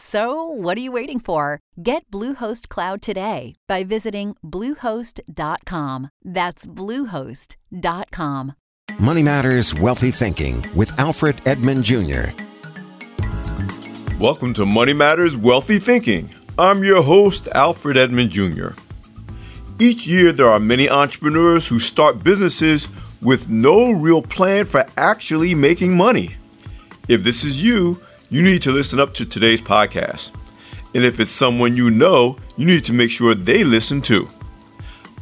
So, what are you waiting for? Get Bluehost Cloud today by visiting Bluehost.com. That's Bluehost.com. Money Matters Wealthy Thinking with Alfred Edmond Jr. Welcome to Money Matters Wealthy Thinking. I'm your host, Alfred Edmond Jr. Each year, there are many entrepreneurs who start businesses with no real plan for actually making money. If this is you, you need to listen up to today's podcast. And if it's someone you know, you need to make sure they listen too.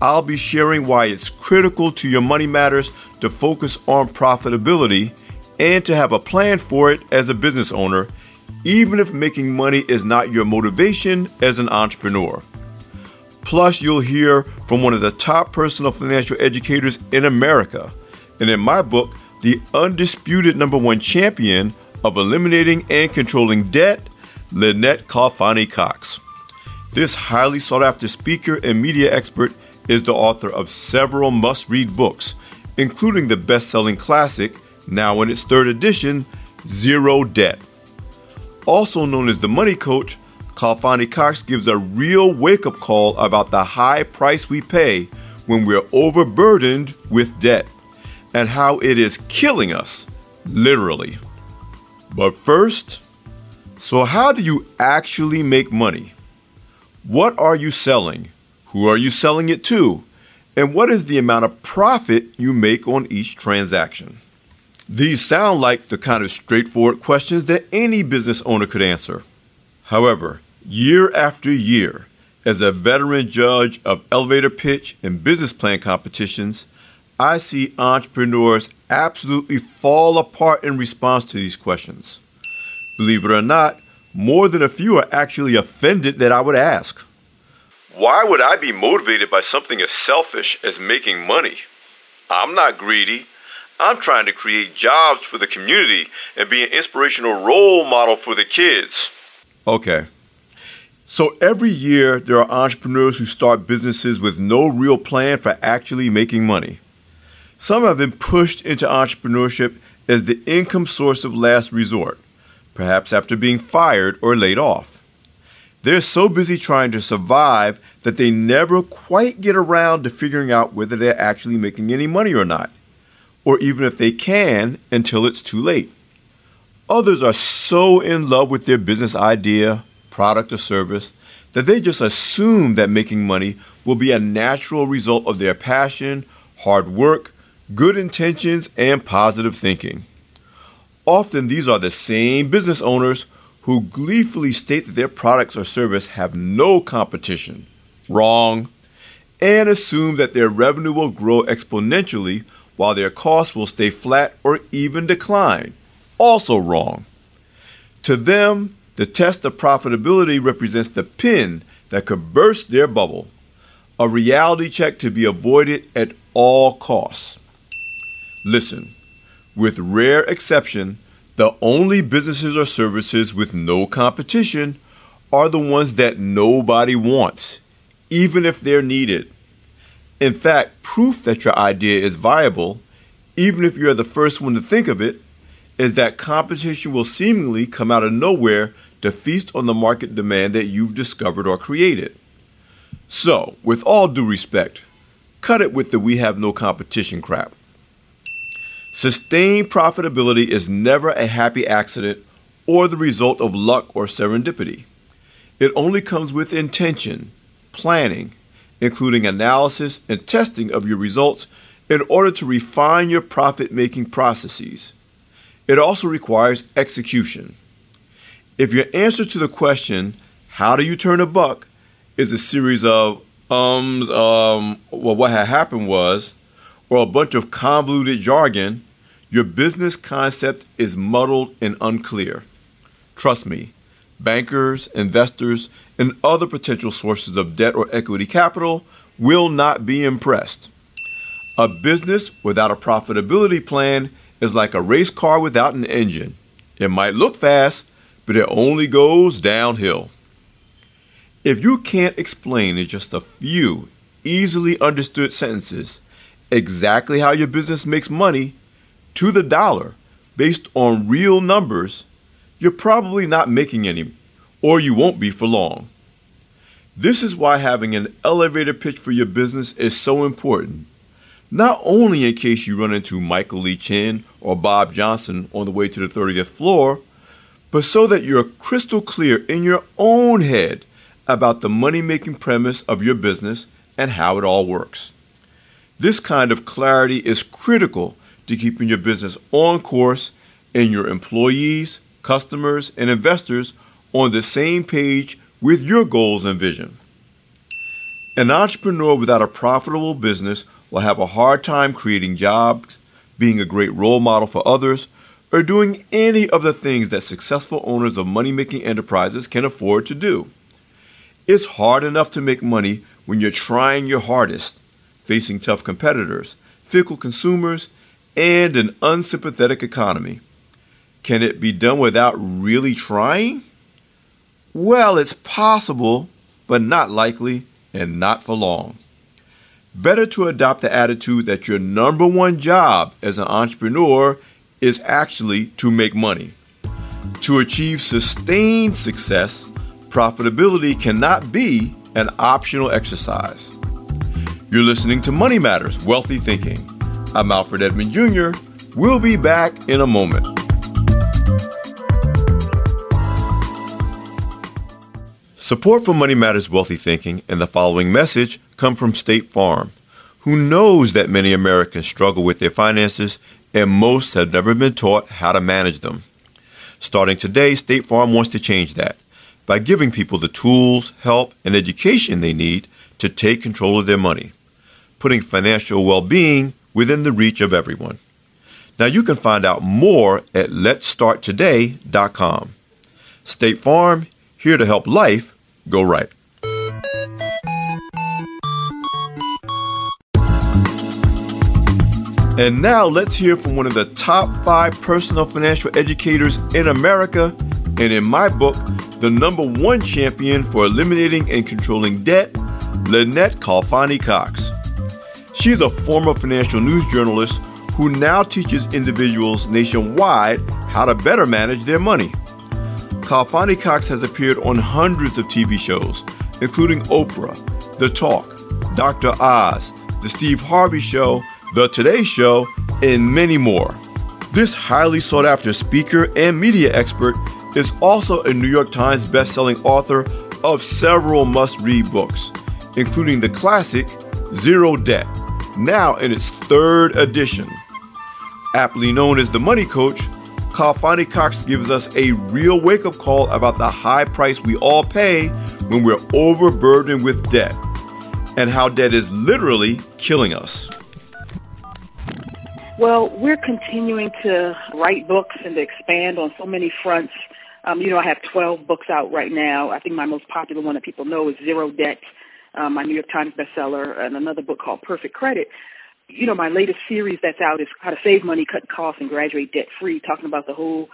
I'll be sharing why it's critical to your money matters to focus on profitability and to have a plan for it as a business owner, even if making money is not your motivation as an entrepreneur. Plus, you'll hear from one of the top personal financial educators in America, and in my book, the undisputed number one champion of eliminating and controlling debt, Lynette Khalfani Cox. This highly sought after speaker and media expert is the author of several must read books, including the best selling classic, now in its third edition, Zero Debt. Also known as the Money Coach, Khalfani Cox gives a real wake up call about the high price we pay when we're overburdened with debt and how it is killing us, literally. But first, so how do you actually make money? What are you selling? Who are you selling it to? And what is the amount of profit you make on each transaction? These sound like the kind of straightforward questions that any business owner could answer. However, year after year, as a veteran judge of elevator pitch and business plan competitions, I see entrepreneurs absolutely fall apart in response to these questions. Believe it or not, more than a few are actually offended that I would ask. Why would I be motivated by something as selfish as making money? I'm not greedy. I'm trying to create jobs for the community and be an inspirational role model for the kids. Okay. So every year, there are entrepreneurs who start businesses with no real plan for actually making money. Some have been pushed into entrepreneurship as the income source of last resort, perhaps after being fired or laid off. They're so busy trying to survive that they never quite get around to figuring out whether they're actually making any money or not, or even if they can until it's too late. Others are so in love with their business idea, product, or service that they just assume that making money will be a natural result of their passion, hard work, good intentions, and positive thinking. Often, these are the same business owners who gleefully state that their products or service have no competition. Wrong. And assume that their revenue will grow exponentially while their costs will stay flat or even decline. Also wrong. To them, the test of profitability represents the pin that could burst their bubble, a reality check to be avoided at all costs. Listen, with rare exception, the only businesses or services with no competition are the ones that nobody wants, even if they're needed. In fact, proof that your idea is viable, even if you're the first one to think of it, is that competition will seemingly come out of nowhere to feast on the market demand that you've discovered or created. So, with all due respect, cut it with the we have no competition crap. Sustained profitability is never a happy accident or the result of luck or serendipity. It only comes with intention, planning, including analysis and testing of your results in order to refine your profit making processes. It also requires execution. If your answer to the question, how do you turn a buck, is a series of ums, um, well, what had happened was, or a bunch of convoluted jargon, your business concept is muddled and unclear. Trust me, bankers, investors, and other potential sources of debt or equity capital will not be impressed. A business without a profitability plan is like a race car without an engine. It might look fast, but it only goes downhill. If you can't explain in just a few easily understood sentences exactly how your business makes money to the dollar based on real numbers, you're probably not making any, or you won't be for long. This is why having an elevator pitch for your business is so important not only in case you run into Michael Lee Chin or Bob Johnson on the way to the 30th floor, but so that you're crystal clear in your own head about the money making premise of your business and how it all works. This kind of clarity is critical to keeping your business on course and your employees, customers, and investors on the same page with your goals and vision. An entrepreneur without a profitable business will have a hard time creating jobs, being a great role model for others, or doing any of the things that successful owners of money making enterprises can afford to do. It's hard enough to make money when you're trying your hardest, facing tough competitors, fickle consumers, and an unsympathetic economy. Can it be done without really trying? Well, it's possible, but not likely and not for long. Better to adopt the attitude that your number one job as an entrepreneur is actually to make money. To achieve sustained success, profitability cannot be an optional exercise. You're listening to Money Matters Wealthy Thinking. I'm Alfred Edmond Jr. We'll be back in a moment. Support for Money Matters Wealthy Thinking and the following message come from State Farm, who knows that many Americans struggle with their finances and most have never been taught how to manage them. Starting today, State Farm wants to change that by giving people the tools, help, and education they need to take control of their money, putting financial well being within the reach of everyone. Now you can find out more at letsstarttoday.com. State Farm, here to help life go right. And now let's hear from one of the top five personal financial educators in America, and in my book, the number one champion for eliminating and controlling debt, Lynette Khalfani Cox. She's a former financial news journalist who now teaches individuals nationwide how to better manage their money. Khalfani Cox has appeared on hundreds of TV shows, including Oprah, The Talk, Dr. Oz, The Steve Harvey Show, The Today Show, and many more. This highly sought after speaker and media expert is also a New York Times bestselling author of several must read books, including the classic Zero Debt, now in its third edition. Aptly known as the Money Coach, Khalfani Cox gives us a real wake up call about the high price we all pay when we're overburdened with debt and how debt is literally killing us. Well, we're continuing to write books and to expand on so many fronts. Um, you know, I have 12 books out right now. I think my most popular one that people know is Zero Debt, um, my New York Times bestseller, and another book called Perfect Credit you know, my latest series that's out is how to save money, cut costs, and graduate debt free, talking about the whole,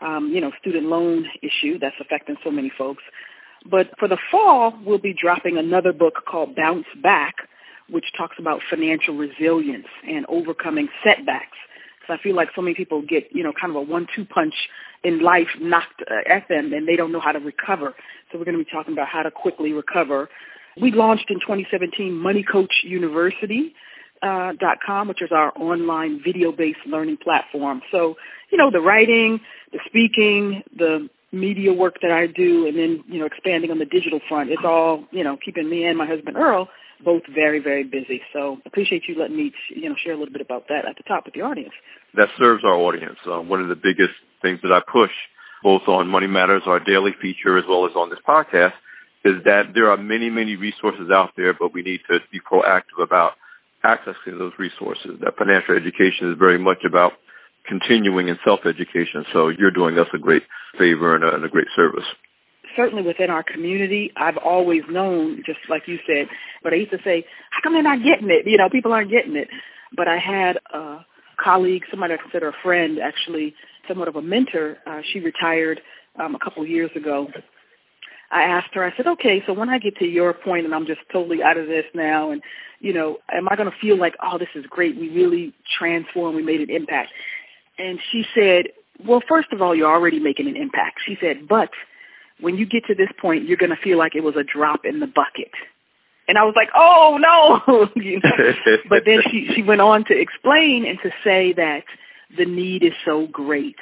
um, you know, student loan issue that's affecting so many folks. But for the fall, we'll be dropping another book called Bounce Back, which talks about financial resilience and overcoming setbacks. So I feel like so many people get, you know, kind of a one-two punch in life knocked uh, at them, and they don't know how to recover. So we're going to be talking about how to quickly recover. We launched in 2017 Money Coach University, uh, dot com, which is our online video-based learning platform. So, you know, the writing, the speaking, the media work that I do, and then you know, expanding on the digital front. It's all you know, keeping me and my husband Earl both very, very busy. So, appreciate you letting me, you know, share a little bit about that at the top with the audience. That serves our audience. Uh, one of the biggest things that I push both on Money Matters, our daily feature, as well as on this podcast, is that there are many, many resources out there, but we need to be proactive about accessing those resources. That financial education is very much about continuing in self-education. So you're doing us a great favor and a, and a great service certainly within our community, I've always known, just like you said, but I used to say, how come they're not getting it? You know, people aren't getting it. But I had a colleague, somebody I consider a friend, actually somewhat of a mentor. Uh, she retired um, a couple years ago. I asked her, I said, okay, so when I get to your point and I'm just totally out of this now and, you know, am I going to feel like, oh, this is great. We really transformed. We made an impact. And she said, well, first of all, you're already making an impact. She said, but when you get to this point, you're going to feel like it was a drop in the bucket. And I was like, oh no, you know? but then she she went on to explain and to say that the need is so great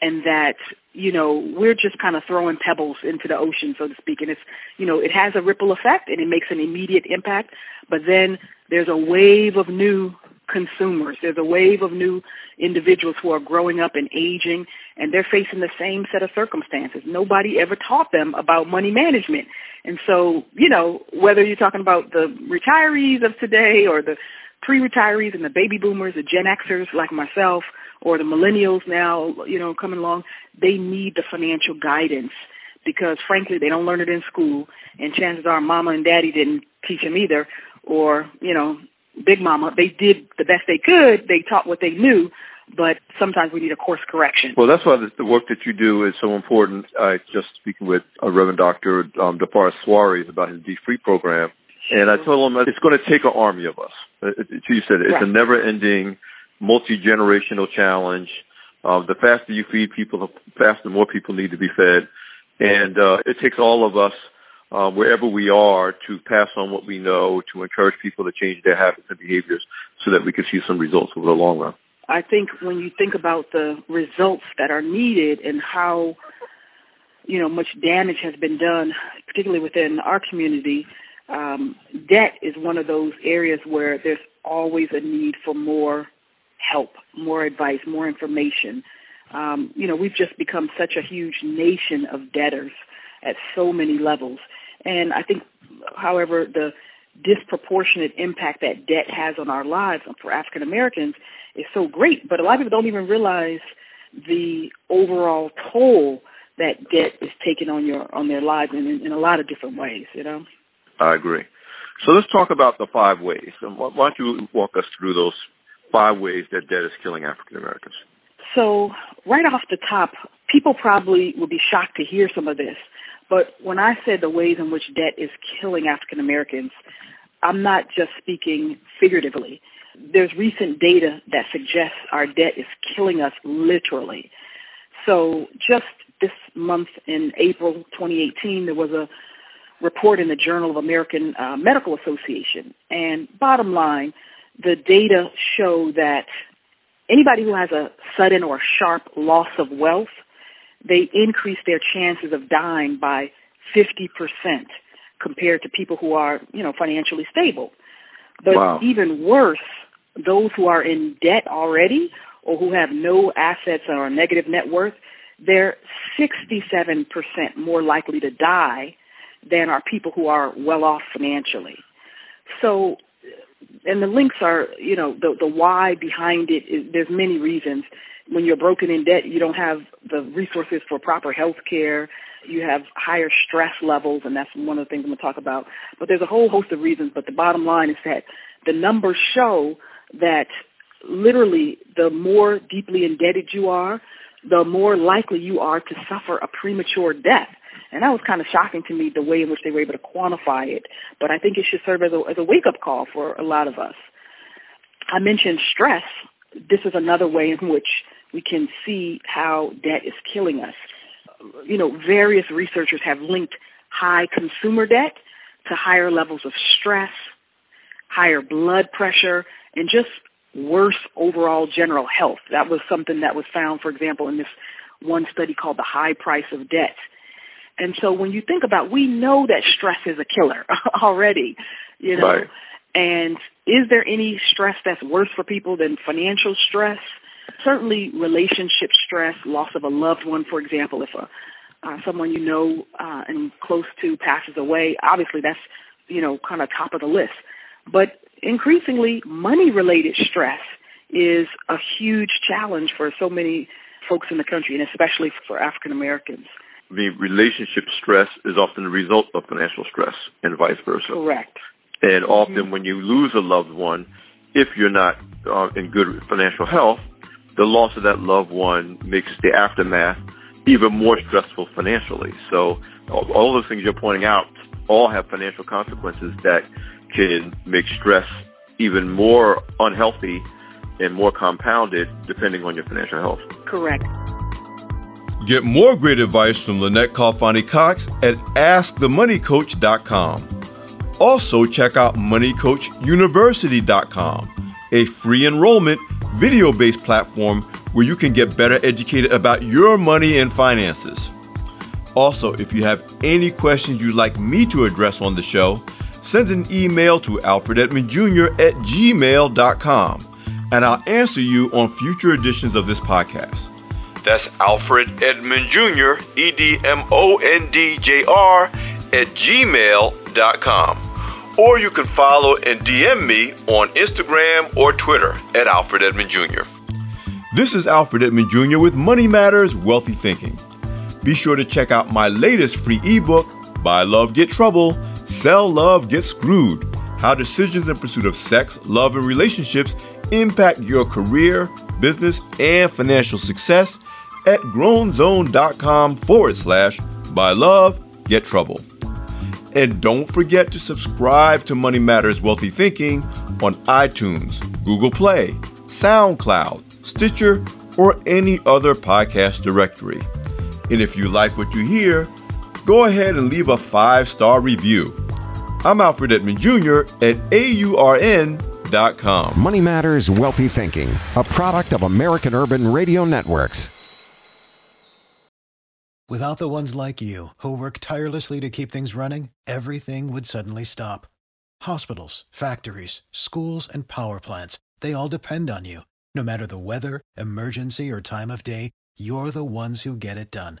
and that you know we're just kind of throwing pebbles into the ocean so to speak and it's you know it has a ripple effect and it makes an immediate impact but then there's a wave of new consumers. There's a wave of new individuals who are growing up and aging, and they're facing the same set of circumstances. Nobody ever taught them about money management. And so, you know, whether you're talking about the retirees of today or the pre-retirees and the baby boomers, the Gen Xers like myself, or the millennials now, you know, coming along, they need the financial guidance because frankly they don't learn it in school and chances are mama and daddy didn't teach them either or you know Big Mama, they did the best they could. They taught what they knew, but sometimes we need a course correction. Well, that's why the work that you do is so important. I just speaking with a Reverend Dr. Um, DeForest Soaries about his Be Free program, and I told him it's going to take an army of us. It, it, you said it's right. a never-ending, multi-generational challenge. Uh, the faster you feed people, the faster more people need to be fed, and uh, it takes all of us uh, wherever we are to pass on what we know, to encourage people to change their habits and behaviors so that we can see some results over the long run. I think when you think about the results that are needed and how you know much damage has been done, particularly within our community, um, debt is one of those areas where there's always a need for more help, more advice, more information. Um, you know, we've just become such a huge nation of debtors at so many levels. And I think, however, the disproportionate impact that debt has on our lives for African Americans is so great. But a lot of people don't even realize the overall toll that debt is taking on your on their lives in, in a lot of different ways. You know. I agree. So let's talk about the five ways. Why don't you walk us through those five ways that debt is killing African Americans? So right off the top, people probably will be shocked to hear some of this. But when I said the ways in which debt is killing African Americans, I'm not just speaking figuratively. There's recent data that suggests our debt is killing us literally. So just this month in April 2018, there was a report in the Journal of American uh, Medical Association. And bottom line, the data show that anybody who has a sudden or sharp loss of wealth they increase their chances of dying by 50% compared to people who are, you know, financially stable. But wow. even worse, those who are in debt already or who have no assets or a negative net worth, they're 67% more likely to die than are people who are well off financially. So, and the links are, you know, the the why behind it is there's many reasons when you're broken in debt, you don't have the resources for proper health care. You have higher stress levels, and that's one of the things I'm going to talk about. But there's a whole host of reasons. But the bottom line is that the numbers show that literally the more deeply indebted you are, the more likely you are to suffer a premature death. And that was kind of shocking to me, the way in which they were able to quantify it. But I think it should serve as a, as a wake up call for a lot of us. I mentioned stress. This is another way in which we can see how debt is killing us. You know, various researchers have linked high consumer debt to higher levels of stress, higher blood pressure, and just worse overall general health. That was something that was found, for example, in this one study called The High Price of Debt. And so when you think about, we know that stress is a killer already, you know. Right. And is there any stress that's worse for people than financial stress? certainly relationship stress, loss of a loved one, for example, if a uh, someone you know uh, and close to passes away, obviously that's you know kind of top of the list. But increasingly, money-related stress is a huge challenge for so many folks in the country, and especially for African Americans. The relationship stress is often the result of financial stress, and vice versa. Correct. And often, mm-hmm. when you lose a loved one, if you're not uh, in good financial health, the loss of that loved one makes the aftermath even more stressful financially. So all, all those things you're pointing out all have financial consequences that can make stress even more unhealthy and more compounded depending on your financial health. Correct. Get more great advice from Lynette Khalfani Cox at AskTheMoneyCoach.com. Also, check out MoneyCoachUniversity.com, a free enrollment video based platform where you can get better educated about your money and finances. Also, if you have any questions you'd like me to address on the show, send an email to alfrededmondjr at gmail.com and I'll answer you on future editions of this podcast. That's Alfred Edmond Jr., E D M O N D J R, at gmail.com or you can follow and DM me on Instagram or Twitter at Alfred Edmond Jr. This is Alfred Edmond Jr. with Money Matters Wealthy Thinking. Be sure to check out my latest free ebook, Buy Love Get Trouble, Sell Love Get Screwed How Decisions in Pursuit of Sex, Love, and Relationships Impact Your Career, Business, and Financial Success at grownzone.com forward slash Buy Love Get Trouble. And don't forget to subscribe to Money Matters Wealthy Thinking on iTunes, Google Play, SoundCloud, Stitcher, or any other podcast directory. And if you like what you hear, go ahead and leave a five star review. I'm Alfred Edmond Jr. at AURN.com. Money Matters Wealthy Thinking, a product of American Urban Radio Networks. Without the ones like you, who work tirelessly to keep things running, everything would suddenly stop. Hospitals, factories, schools, and power plants, they all depend on you. No matter the weather, emergency, or time of day, you're the ones who get it done.